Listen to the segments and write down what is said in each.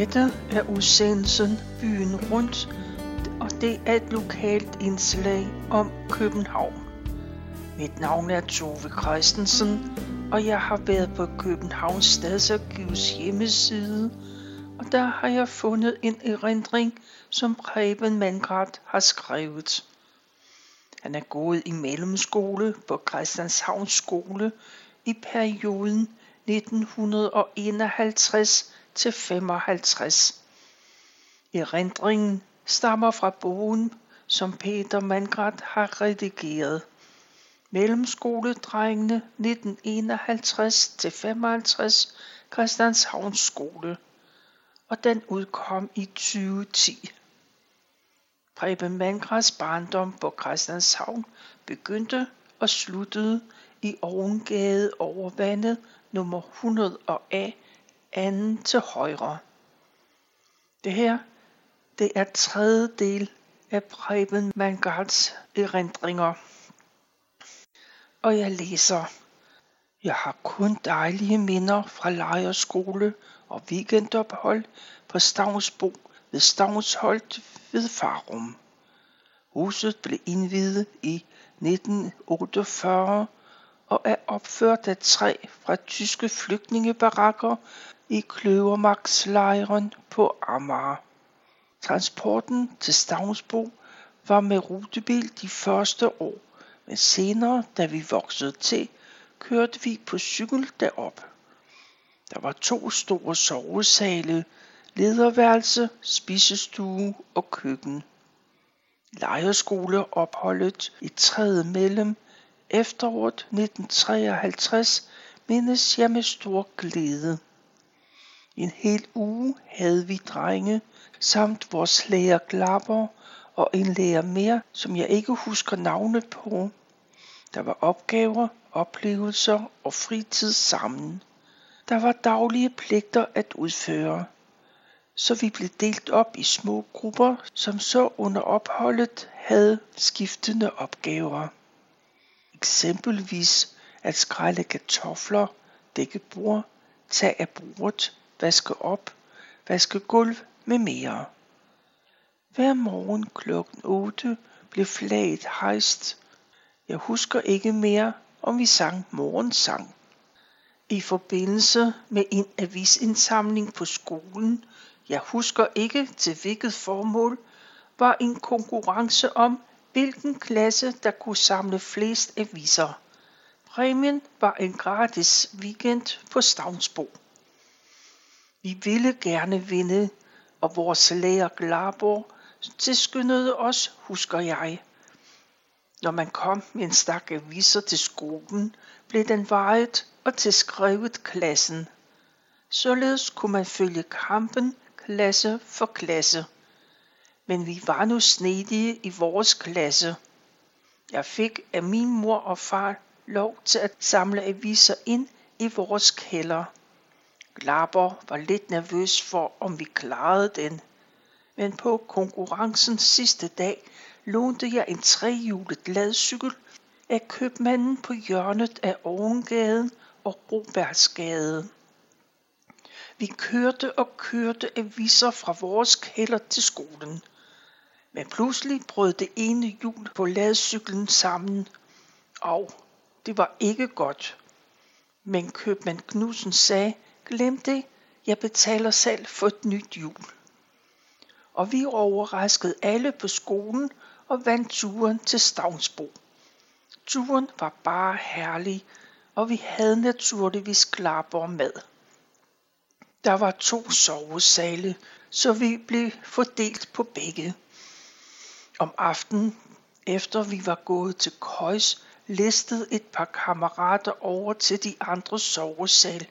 Dette er udsendelsen Byen Rundt, og det er et lokalt indslag om København. Mit navn er Tove Christensen, og jeg har været på Københavns Stadsarkivs hjemmeside, og der har jeg fundet en erindring, som Preben Mangrat har skrevet. Han er gået i mellemskole på Christianshavns skole i perioden 1951 til 55. Erindringen stammer fra bogen, som Peter Mangrat har redigeret. Mellemskoledrengene 1951 til 55 Christianshavns skole, og den udkom i 2010. Preben Mangrats barndom på Christianshavn begyndte og sluttede i Ovengade over vandet nummer 100 og A, anden til højre. Det her, det er tredje del af Preben Mangards erindringer. Og jeg læser. Jeg har kun dejlige minder fra lejerskole og weekendophold på Stavnsbo ved Stavnsholt ved Farum. Huset blev indvidet i 1948 og er opført af træ fra tyske flygtningebarakker i Kløvermarkslejren på Amager. Transporten til Stavnsbo var med rutebil de første år, men senere, da vi voksede til, kørte vi på cykel derop. Der var to store sovesale, lederværelse, spisestue og køkken. Lejerskoleopholdet i tredje mellem efteråret 1953 mindes jeg med stor glæde. En hel uge havde vi drenge, samt vores lærer Glapper og en lærer mere, som jeg ikke husker navnet på. Der var opgaver, oplevelser og fritid sammen. Der var daglige pligter at udføre. Så vi blev delt op i små grupper, som så under opholdet havde skiftende opgaver. Eksempelvis at skrælle kartofler, dække bord, tage af bordet, vaske op, vaske gulv med mere. Hver morgen klokken 8 blev flaget hejst. Jeg husker ikke mere, om vi sang morgensang. I forbindelse med en avisindsamling på skolen, jeg husker ikke til hvilket formål, var en konkurrence om, hvilken klasse der kunne samle flest aviser. Præmien var en gratis weekend på Stavnsbo. Vi ville gerne vinde, og vores lærer Glabor tilskyndede os, husker jeg. Når man kom med en stak aviser til skolen, blev den vejet og tilskrevet klassen. Således kunne man følge kampen klasse for klasse. Men vi var nu snedige i vores klasse. Jeg fik af min mor og far lov til at samle aviser ind i vores kælder. Glaber var lidt nervøs for, om vi klarede den. Men på konkurrencens sidste dag lånte jeg en trehjulet ladcykel af købmanden på hjørnet af Ovengaden og Robertsgade. Vi kørte og kørte aviser fra vores kælder til skolen. Men pludselig brød det ene hjul på ladcyklen sammen, og det var ikke godt. Men købmand Knudsen sagde, glem det, jeg betaler selv for et nyt hjul. Og vi overraskede alle på skolen og vandt turen til Stavnsbro. Turen var bare herlig, og vi havde naturligvis klapper med. Der var to sovesale, så vi blev fordelt på begge. Om aftenen, efter vi var gået til køjs, listede et par kammerater over til de andre sovesal,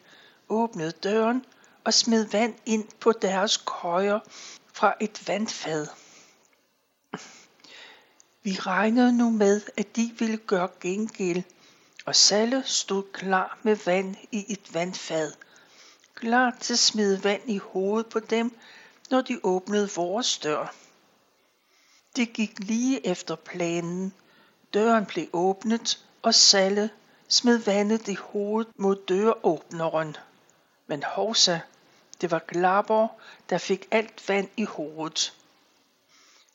åbnede døren og smed vand ind på deres køjer fra et vandfad. Vi regnede nu med, at de ville gøre gengæld, og Salle stod klar med vand i et vandfad, klar til at smide vand i hovedet på dem, når de åbnede vores dør. Det gik lige efter planen. Døren blev åbnet, og Salle smed vandet i hovedet mod døråbneren. Men hovsa, Det var Glabor, der fik alt vand i hovedet.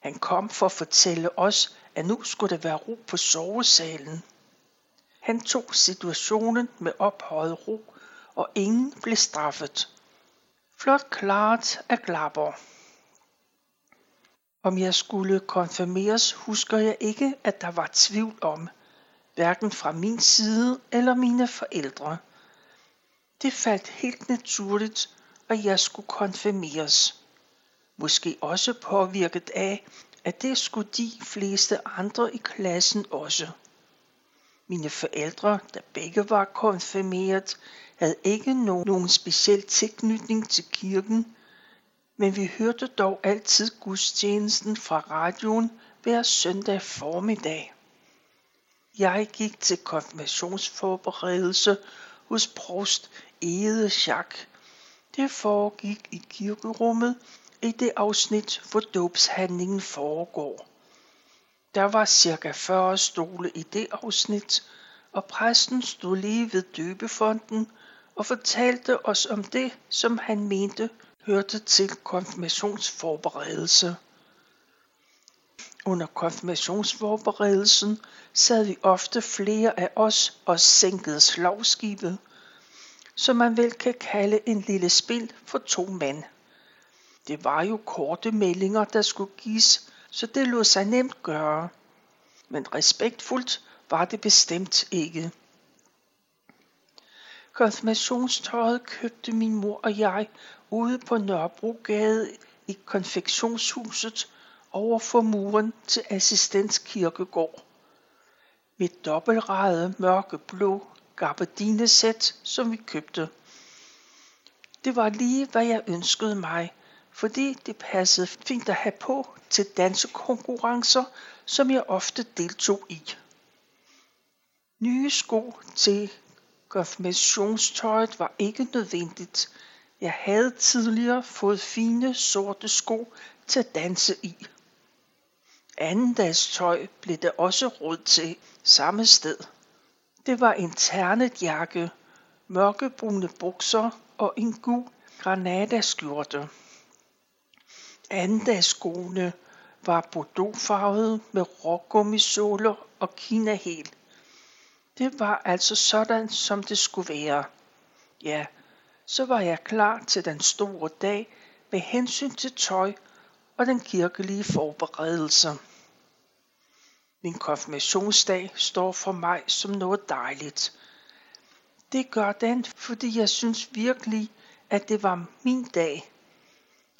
Han kom for at fortælle os, at nu skulle der være ro på sovesalen. Han tog situationen med ophøjet ro, og ingen blev straffet. Flot klart af Glabor. Om jeg skulle konfirmeres, husker jeg ikke, at der var tvivl om, hverken fra min side eller mine forældre. Det faldt helt naturligt, at jeg skulle konfirmeres. Måske også påvirket af, at det skulle de fleste andre i klassen også. Mine forældre, der begge var konfirmeret, havde ikke nogen, nogen speciel tilknytning til kirken, men vi hørte dog altid gudstjenesten fra radioen hver søndag formiddag. Jeg gik til konfirmationsforberedelse hos prost Ede Schack. Det foregik i kirkerummet i det afsnit, hvor dåbshandlingen foregår. Der var cirka 40 stole i det afsnit, og præsten stod lige ved døbefonden og fortalte os om det, som han mente hørte til konfirmationsforberedelse. Under konfirmationsforberedelsen sad vi ofte flere af os og sænkede slagskibet, som man vel kan kalde en lille spil for to mænd. Det var jo korte meldinger, der skulle gives, så det lod sig nemt gøre. Men respektfuldt var det bestemt ikke. Konfirmationstøjet købte min mor og jeg ude på Nørrebrogade i konfektionshuset over for muren til Assistens Kirkegård. Mit dobbeltrede mørkeblå gabardinesæt, som vi købte. Det var lige, hvad jeg ønskede mig, fordi det passede fint at have på til dansekonkurrencer, som jeg ofte deltog i. Nye sko til konfirmationstøjet var ikke nødvendigt. Jeg havde tidligere fået fine sorte sko til at danse i. Andendags tøj blev der også råd til samme sted. Det var en ternet jakke, mørkebrune bukser og en gul granadaskjorte. Andendagsskoene var bordeauxfarvede med rågummisåler og kinahel. Det var altså sådan, som det skulle være. Ja, så var jeg klar til den store dag med hensyn til tøj og den kirkelige forberedelse. Min konfirmationsdag står for mig som noget dejligt. Det gør den, fordi jeg synes virkelig, at det var min dag.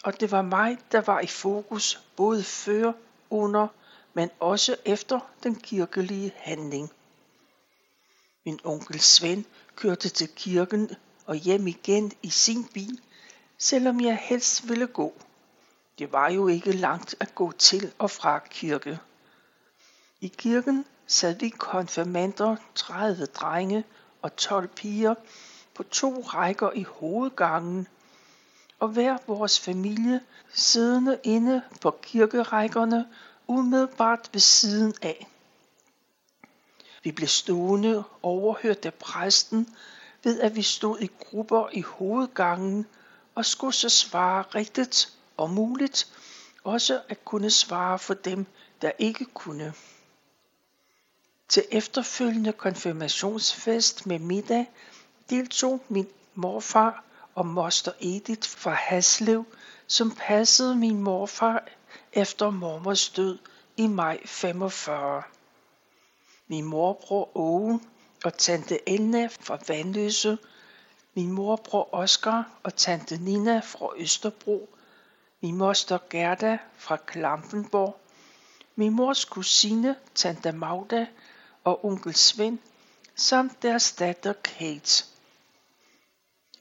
Og det var mig, der var i fokus både før, under, men også efter den kirkelige handling. Min onkel Svend kørte til kirken og hjem igen i sin bil, selvom jeg helst ville gå. Det var jo ikke langt at gå til og fra kirke. I kirken sad vi konfirmander, 30 drenge og 12 piger på to rækker i hovedgangen, og hver vores familie siddende inde på kirkerækkerne umiddelbart ved siden af. Vi blev stående overhørt af præsten, ved at vi stod i grupper i hovedgangen og skulle så svare rigtigt og muligt, også at kunne svare for dem, der ikke kunne. Til efterfølgende konfirmationsfest med middag deltog min morfar og moster Edith fra Haslev, som passede min morfar efter mormors død i maj 45 min morbror Åge og tante Elna fra Vandløse, min morbror Oskar og tante Nina fra Østerbro, min moster Gerda fra Klampenborg, min mors kusine, tante Magda og onkel Svend, samt deres datter Kate.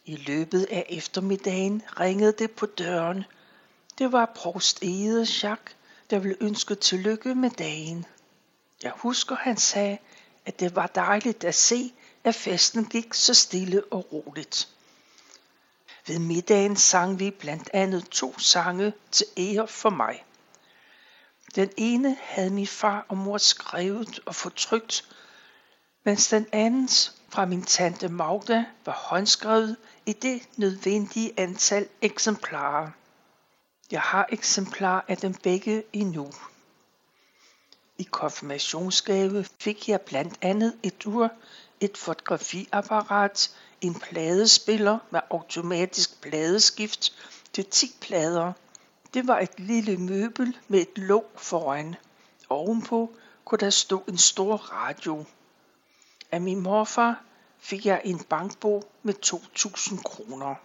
I løbet af eftermiddagen ringede det på døren. Det var prost Ede Jacques, der ville ønske tillykke med dagen. Jeg husker, han sagde, at det var dejligt at se, at festen gik så stille og roligt. Ved middagen sang vi blandt andet to sange til ære for mig. Den ene havde min far og mor skrevet og fortrykt, mens den andens fra min tante Magda var håndskrevet i det nødvendige antal eksemplarer. Jeg har eksemplarer af dem begge endnu. I konfirmationsgave fik jeg blandt andet et ur, et fotografiapparat, en pladespiller med automatisk pladeskift til 10 plader. Det var et lille møbel med et låg foran. Ovenpå kunne der stå en stor radio. Af min morfar fik jeg en bankbog med 2.000 kroner.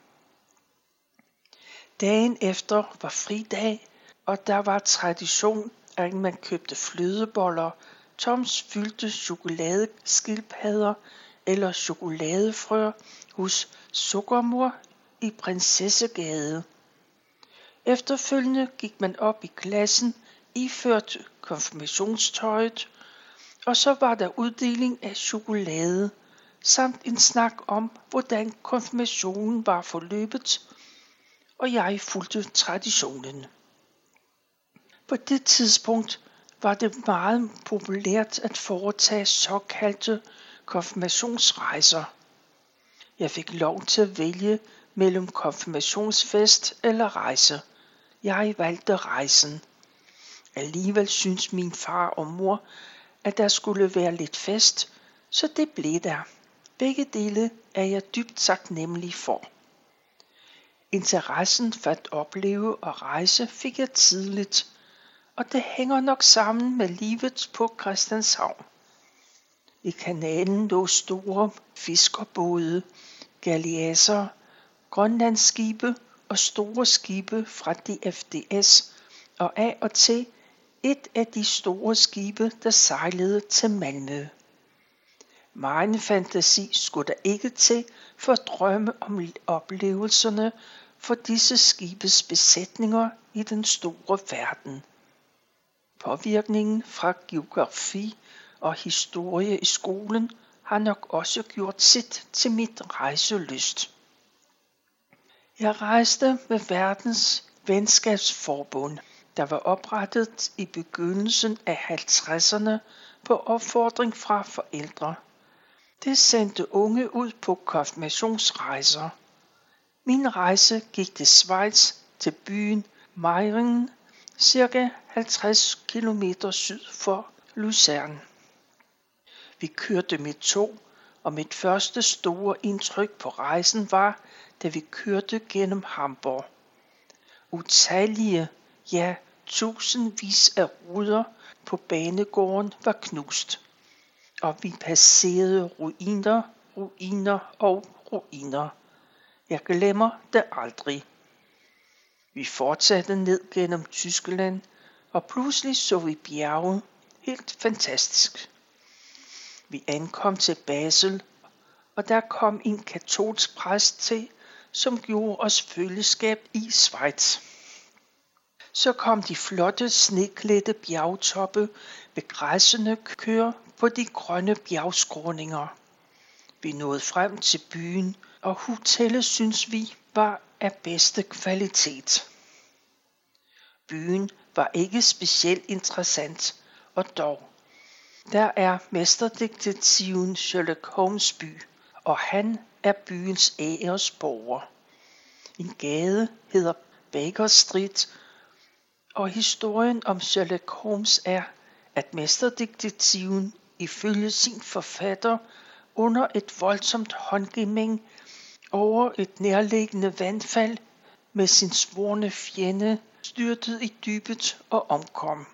Dagen efter var fridag, og der var tradition, at man købte flødeboller, Toms fyldte chokoladeskildpadder eller chokoladefrøer hos Sukkermor i Prinsessegade. Efterfølgende gik man op i klassen, iført konfirmationstøjet, og så var der uddeling af chokolade, samt en snak om, hvordan konfirmationen var forløbet, og jeg fulgte traditionen. På det tidspunkt var det meget populært at foretage såkaldte konfirmationsrejser. Jeg fik lov til at vælge mellem konfirmationsfest eller rejse. Jeg valgte rejsen. Alligevel synes min far og mor, at der skulle være lidt fest, så det blev der. Begge dele er jeg dybt taknemmelig for. Interessen for at opleve og rejse fik jeg tidligt, og det hænger nok sammen med livet på Christianshavn. I kanalen lå store fiskerbåde, galeasser, grønlandsskibe og store skibe fra DFDS, og af og til et af de store skibe, der sejlede til Malmø. Megen fantasi skulle der ikke til for at drømme om oplevelserne for disse skibes besætninger i den store verden. Påvirkningen fra geografi og historie i skolen har nok også gjort sit til mit rejselyst. Jeg rejste med verdens venskabsforbund, der var oprettet i begyndelsen af 50'erne på opfordring fra forældre. Det sendte unge ud på konfirmationsrejser. Min rejse gik til Schweiz til byen Meiringen cirka 50 km syd for Lucerne. Vi kørte med tog, og mit første store indtryk på rejsen var, da vi kørte gennem Hamburg. Utallige, ja tusindvis af ruder på banegården var knust, og vi passerede ruiner, ruiner og ruiner. Jeg glemmer det aldrig. Vi fortsatte ned gennem Tyskland, og pludselig så vi bjerge. Helt fantastisk. Vi ankom til Basel, og der kom en katolsk præst til, som gjorde os følgeskab i Schweiz. Så kom de flotte sneklædte bjergtoppe ved græssende køer på de grønne bjergskråninger. Vi nåede frem til byen, og hotellet synes vi var af bedste kvalitet. Byen var ikke specielt interessant, og dog. Der er mesterdetektiven Sherlock Holmes by, og han er byens æresborger. En gade hedder Baker Street, og historien om Sherlock Holmes er, at mesterdetektiven ifølge sin forfatter under et voldsomt håndgivning over et nærliggende vandfald med sin svorne fjende styrtede i dybet og omkom.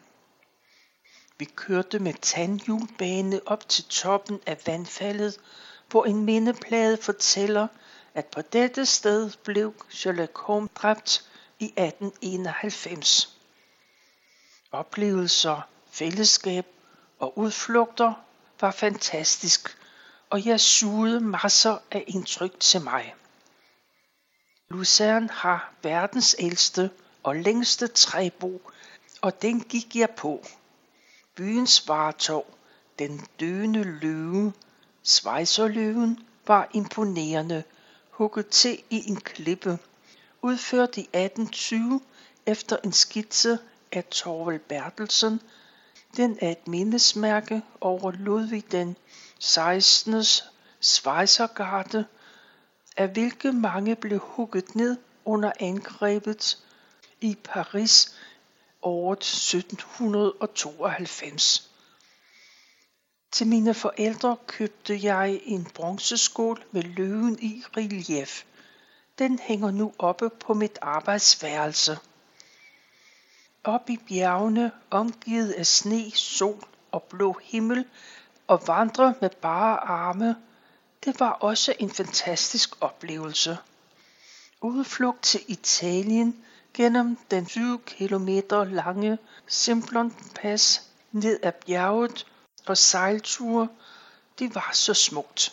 Vi kørte med tandhjulbane op til toppen af vandfaldet, hvor en mindeplade fortæller, at på dette sted blev Sherlock Holmes dræbt i 1891. Oplevelser, fællesskab og udflugter var fantastisk, og jeg sugede masser af indtryk til mig. Lucerne har verdens ældste og længste træbo, og den gik jeg på. Byens varetog, den døende løve, Schweizerløven, var imponerende, hugget til i en klippe, udført i 1820 efter en skitse af Torvald Bertelsen. Den er et mindesmærke over Ludvig den 16. Schweizergarde, af hvilke mange blev hugget ned under angrebet i Paris året 1792. Til mine forældre købte jeg en bronzeskål med løven i relief. Den hænger nu oppe på mit arbejdsværelse. Op i bjergene, omgivet af sne, sol og blå himmel, og vandre med bare arme, det var også en fantastisk oplevelse. Udflugt til Italien gennem den 20 km lange Simplon Pass ned ad bjerget og sejlture, det var så smukt.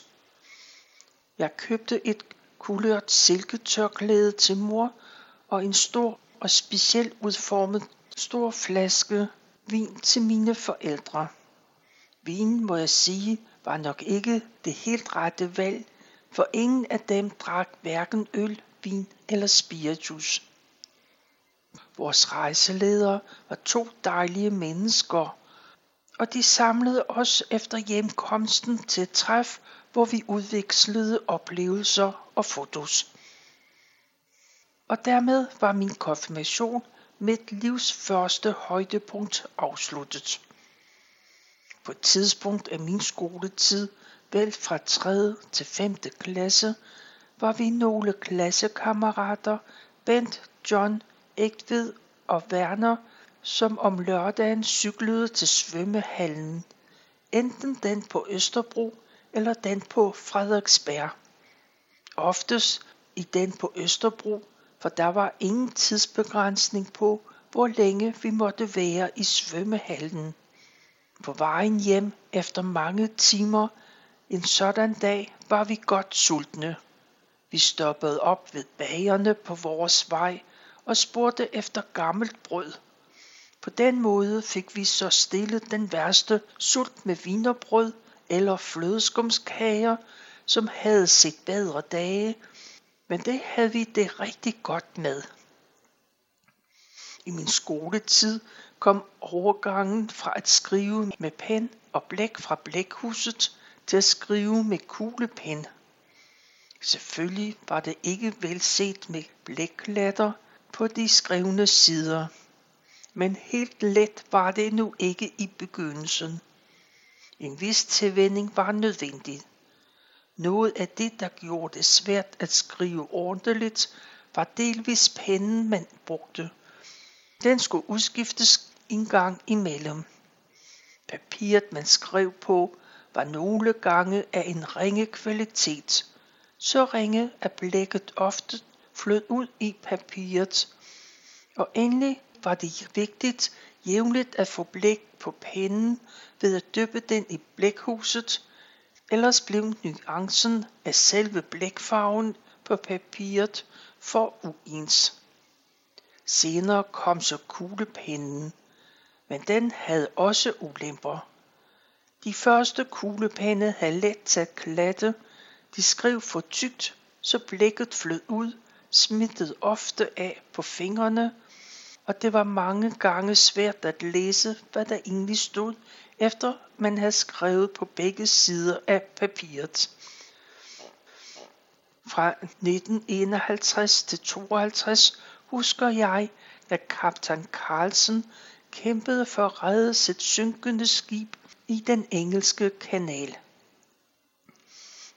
Jeg købte et kulørt silketørklæde til mor og en stor og specielt udformet stor flaske vin til mine forældre. Vinen, må jeg sige, var nok ikke det helt rette valg, for ingen af dem drak hverken øl, vin eller spiritus. Vores rejseledere var to dejlige mennesker, og de samlede os efter hjemkomsten til træf, hvor vi udvekslede oplevelser og fotos. Og dermed var min konfirmation mit livs første højdepunkt afsluttet. På et tidspunkt af min skoletid, vel fra 3. til 5. klasse, var vi nogle klassekammerater, Bent, John, Ægtved og Werner, som om lørdagen cyklede til svømmehallen. Enten den på Østerbro eller den på Frederiksberg. Oftest i den på Østerbro, for der var ingen tidsbegrænsning på, hvor længe vi måtte være i svømmehallen. På vejen hjem efter mange timer en sådan dag var vi godt sultne. Vi stoppede op ved bagerne på vores vej og spurgte efter gammelt brød. På den måde fik vi så stille den værste sult med vinerbrød eller flødeskumskager, som havde set bedre dage, men det havde vi det rigtig godt med. I min skoletid kom overgangen fra at skrive med pen og blæk fra blækhuset til at skrive med kuglepen. Selvfølgelig var det ikke velset med blæklatter på de skrevne sider. Men helt let var det nu ikke i begyndelsen. En vis tilvænding var nødvendig. Noget af det, der gjorde det svært at skrive ordentligt, var delvis pennen, man brugte. Den skulle udskiftes en gang imellem. Papiret, man skrev på, var nogle gange af en ringe kvalitet. Så ringe, at blækket ofte flød ud i papiret. Og endelig var det vigtigt jævnligt at få blæk på pennen ved at dyppe den i blækhuset, ellers blev nuancen af selve blækfarven på papiret for uens. Senere kom så kuglepennen, men den havde også ulemper. De første kuglepenne havde let til at klatte, de skrev for tykt, så blækket flød ud, smittede ofte af på fingrene, og det var mange gange svært at læse, hvad der egentlig stod, efter man havde skrevet på begge sider af papiret. Fra 1951 til 52 husker jeg, at kaptajn Carlsen kæmpede for at redde sit synkende skib i den engelske kanal.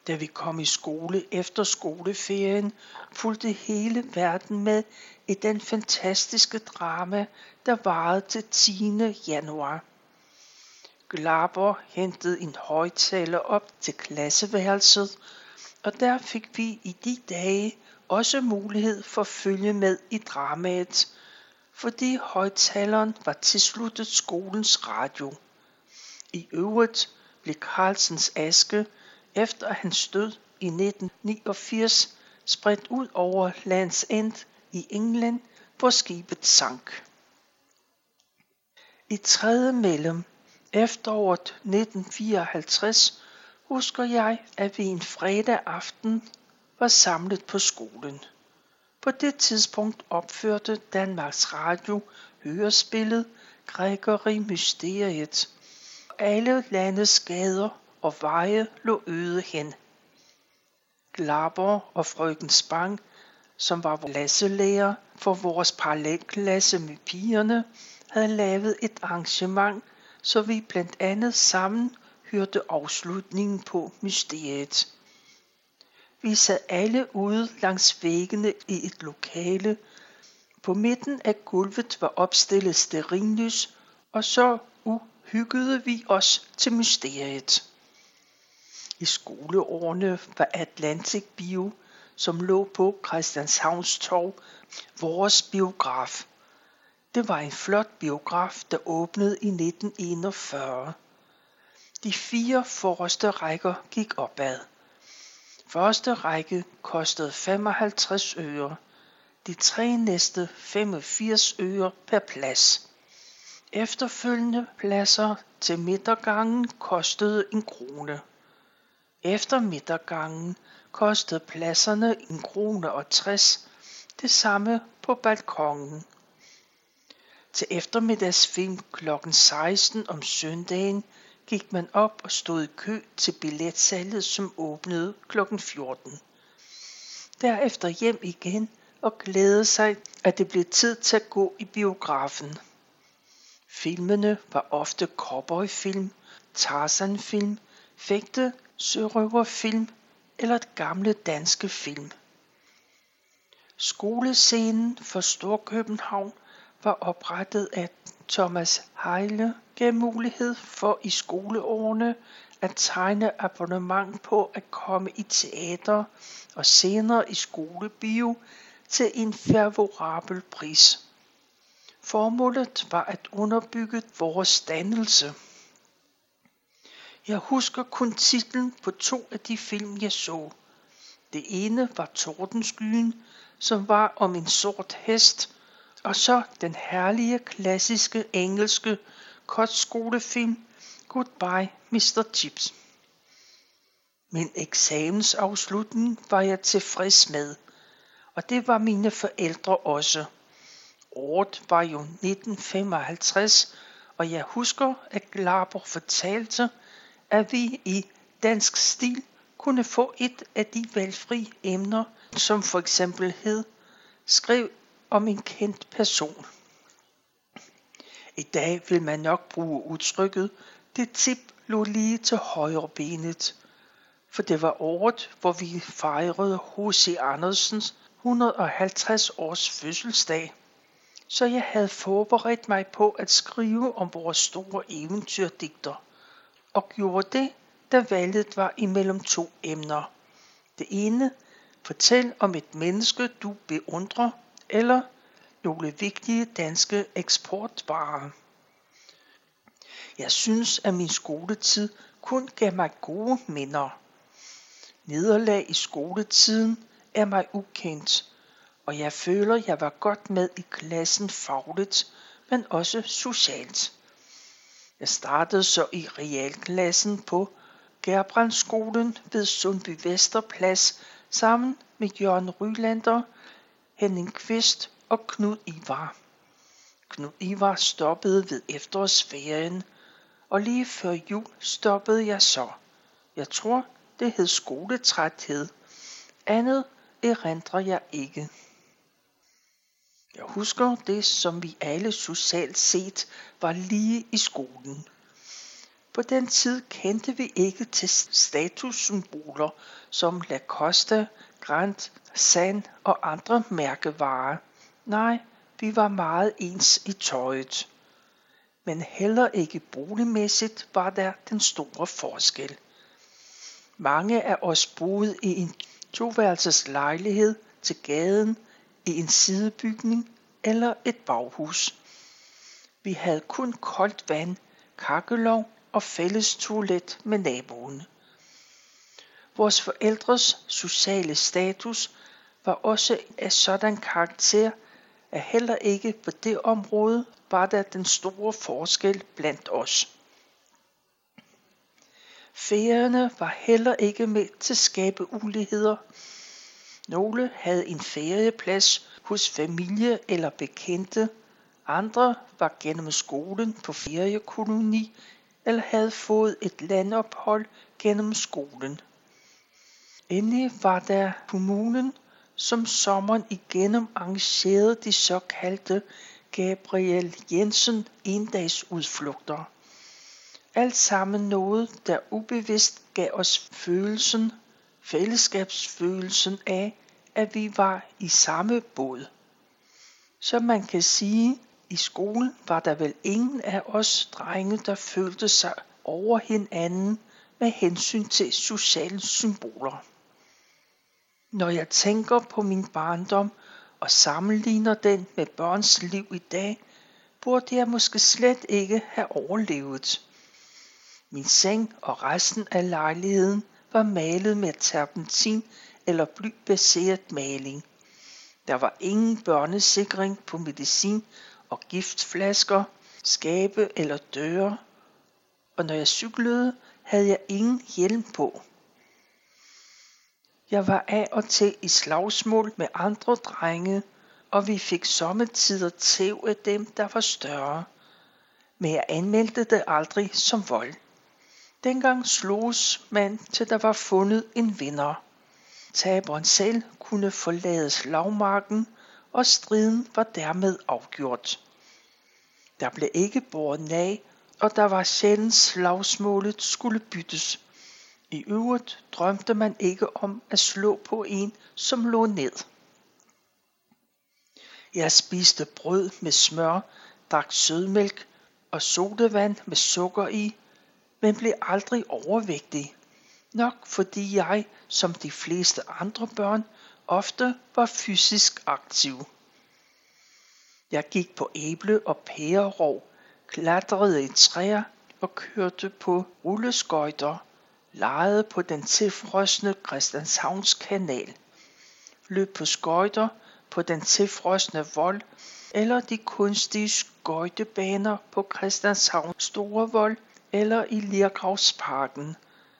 Da vi kom i skole efter skoleferien, fulgte hele verden med i den fantastiske drama, der varede til 10. januar. Glaber hentede en højtaler op til klasseværelset, og der fik vi i de dage også mulighed for at følge med i dramaet, fordi højtaleren var tilsluttet skolens radio. I øvrigt blev Carlsens aske, efter hans død i 1989, spredt ud over Lands End i England, hvor skibet sank. I tredje mellem efteråret 1954 husker jeg, at vi en fredag aften var samlet på skolen. På det tidspunkt opførte Danmarks Radio hørespillet Gregory Mysteriet. Alle landets gader og veje lå øde hen. Glaber og frøken Spang, som var klasselærer for vores parallelklasse med pigerne, havde lavet et arrangement, så vi blandt andet sammen hørte afslutningen på mysteriet. Vi sad alle ude langs væggene i et lokale. På midten af gulvet var opstillet sterinlys, og så uhyggede vi os til mysteriet. I skoleårene var Atlantic Bio, som lå på Christianshavns Torv, vores biograf. Det var en flot biograf, der åbnede i 1941. De fire forreste rækker gik opad. Første række kostede 55 øre. De tre næste 85 øre per plads. Efterfølgende pladser til midtergangen kostede en krone. Efter midtergangen kostede pladserne en krone og 60. Det samme på balkongen. Til eftermiddagsfilm kl. 16 om søndagen gik man op og stod i kø til billetsalget, som åbnede kl. 14. Derefter hjem igen og glædede sig, at det blev tid til at gå i biografen. Filmene var ofte cowboyfilm, Tarzan-film, fægte, sørøverfilm eller et gamle danske film. Skolescenen for Storkøbenhavn var oprettet af Thomas Heile gav mulighed for i skoleårene at tegne abonnement på at komme i teater og senere i skolebio til en favorabel pris. Formålet var at underbygge vores dannelse. Jeg husker kun titlen på to af de film, jeg så. Det ene var Tordenskyen, som var om en sort hest, og så den herlige klassiske engelske kortskolefilm Goodbye Mr. Chips. Min eksamensafslutning var jeg tilfreds med, og det var mine forældre også. Året var jo 1955, og jeg husker, at Glaber fortalte, at vi i dansk stil kunne få et af de valgfri emner, som for eksempel hed Skriv om en kendt person. I dag vil man nok bruge udtrykket, det tip lå lige til højre benet, for det var året, hvor vi fejrede H.C. Andersens 150 års fødselsdag. Så jeg havde forberedt mig på at skrive om vores store eventyrdigter, og gjorde det, da valget var imellem to emner. Det ene, fortæl om et menneske, du beundrer, eller nogle vigtige danske eksportvarer. Jeg synes, at min skoletid kun gav mig gode minder. Nederlag i skoletiden er mig ukendt, og jeg føler, jeg var godt med i klassen fagligt, men også socialt. Jeg startede så i realklassen på Gerbrandskolen ved Sundby Vesterplads sammen med Jørgen Rylander, Henning Kvist og Knud Ivar. Knud Ivar stoppede ved efterårsferien, og lige før jul stoppede jeg så. Jeg tror, det hed skoletræthed. Andet erindrer jeg ikke. Jeg husker det, som vi alle socialt set var lige i skolen. På den tid kendte vi ikke til statussymboler som Lacoste, Grand, Sand og andre mærkevarer. Nej, vi var meget ens i tøjet. Men heller ikke boligmæssigt var der den store forskel. Mange af os boede i en toværelses lejlighed til gaden, i en sidebygning eller et baghus. Vi havde kun koldt vand, kakkelov og fælles toilet med naboen. Vores forældres sociale status var også af sådan karakter, at heller ikke på det område var der den store forskel blandt os. Færerne var heller ikke med til at skabe uligheder. Nogle havde en ferieplads hos familie eller bekendte, andre var gennem skolen på feriekoloni eller havde fået et landophold gennem skolen. Endelig var der kommunen, som sommeren igennem arrangerede de såkaldte Gabriel Jensen endagsudflugter. Alt sammen noget, der ubevidst gav os følelsen, fællesskabsfølelsen af, at vi var i samme båd. Så man kan sige, i skolen var der vel ingen af os drenge, der følte sig over hinanden med hensyn til sociale symboler. Når jeg tænker på min barndom og sammenligner den med børns liv i dag, burde jeg måske slet ikke have overlevet. Min seng og resten af lejligheden var malet med terpentin eller blybaseret maling. Der var ingen børnesikring på medicin og giftflasker, skabe eller døre, og når jeg cyklede, havde jeg ingen hjelm på. Jeg var af og til i slagsmål med andre drenge, og vi fik sommetider tæv af dem, der var større. Men jeg anmeldte det aldrig som vold. Dengang sloges man, til der var fundet en vinder. Taberen selv kunne forlade slagmarken, og striden var dermed afgjort. Der blev ikke båret af, og der var sjældent slagsmålet skulle byttes. I øvrigt drømte man ikke om at slå på en, som lå ned. Jeg spiste brød med smør, drak sødmælk og sodavand med sukker i, men blev aldrig overvægtig. Nok fordi jeg, som de fleste andre børn, ofte var fysisk aktiv. Jeg gik på æble- og pærerov, klatrede i træer og kørte på rulleskøjter, legede på den tilfrosne Christianshavns kanal, løb på skøjter på den tilfrosne vold eller de kunstige skøjtebaner på Christianshavns Store Vold eller i Lirgravsparken,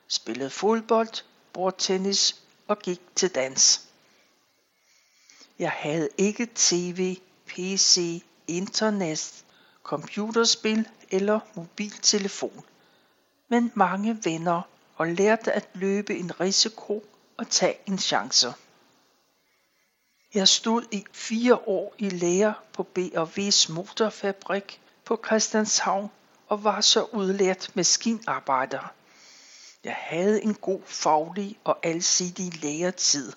spillede fodbold, bordtennis og gik til dans. Jeg havde ikke tv, pc, internet, computerspil eller mobiltelefon, men mange venner og lærte at løbe en risiko og tage en chance. Jeg stod i fire år i lære på B&V's motorfabrik på Christianshavn og var så udlært maskinarbejder. Jeg havde en god faglig og alsidig læretid.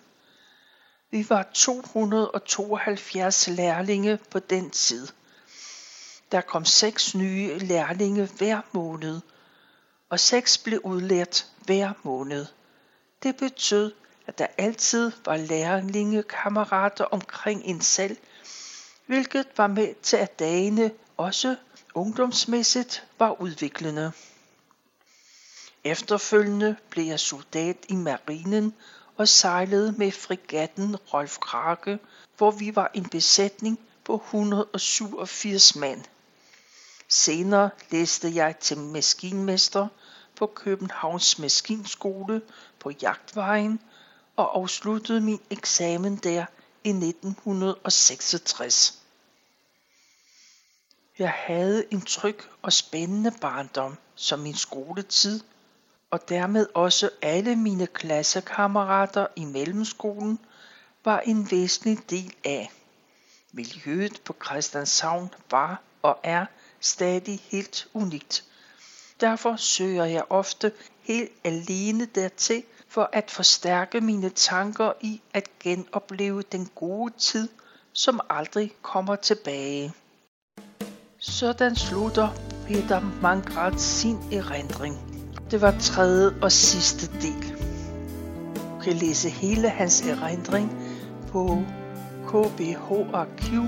Vi var 272 lærlinge på den tid. Der kom seks nye lærlinge hver måned, og seks blev udlært hver måned. Det betød, at der altid var lærlingekammerater omkring en selv, hvilket var med til at dagene også ungdomsmæssigt var udviklende. Efterfølgende blev jeg soldat i marinen og sejlede med frigatten Rolf Krake, hvor vi var en besætning på 187 mand. Senere læste jeg til maskinmester på Københavns Maskinskole på Jagtvejen og afsluttede min eksamen der i 1966. Jeg havde en tryg og spændende barndom som min skoletid, og dermed også alle mine klassekammerater i mellemskolen var en væsentlig del af. Miljøet på Christianshavn var og er stadig helt unikt. Derfor søger jeg ofte helt alene dertil for at forstærke mine tanker i at genopleve den gode tid, som aldrig kommer tilbage. Sådan slutter Peter Mangrat sin erindring. Det var tredje og sidste del. Du kan læse hele hans erindring på kbharkiv.dk.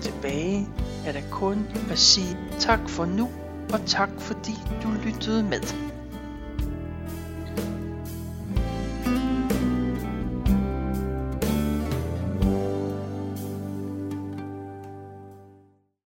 Tilbage er der kun at sige tak for nu, og tak fordi du lyttede med.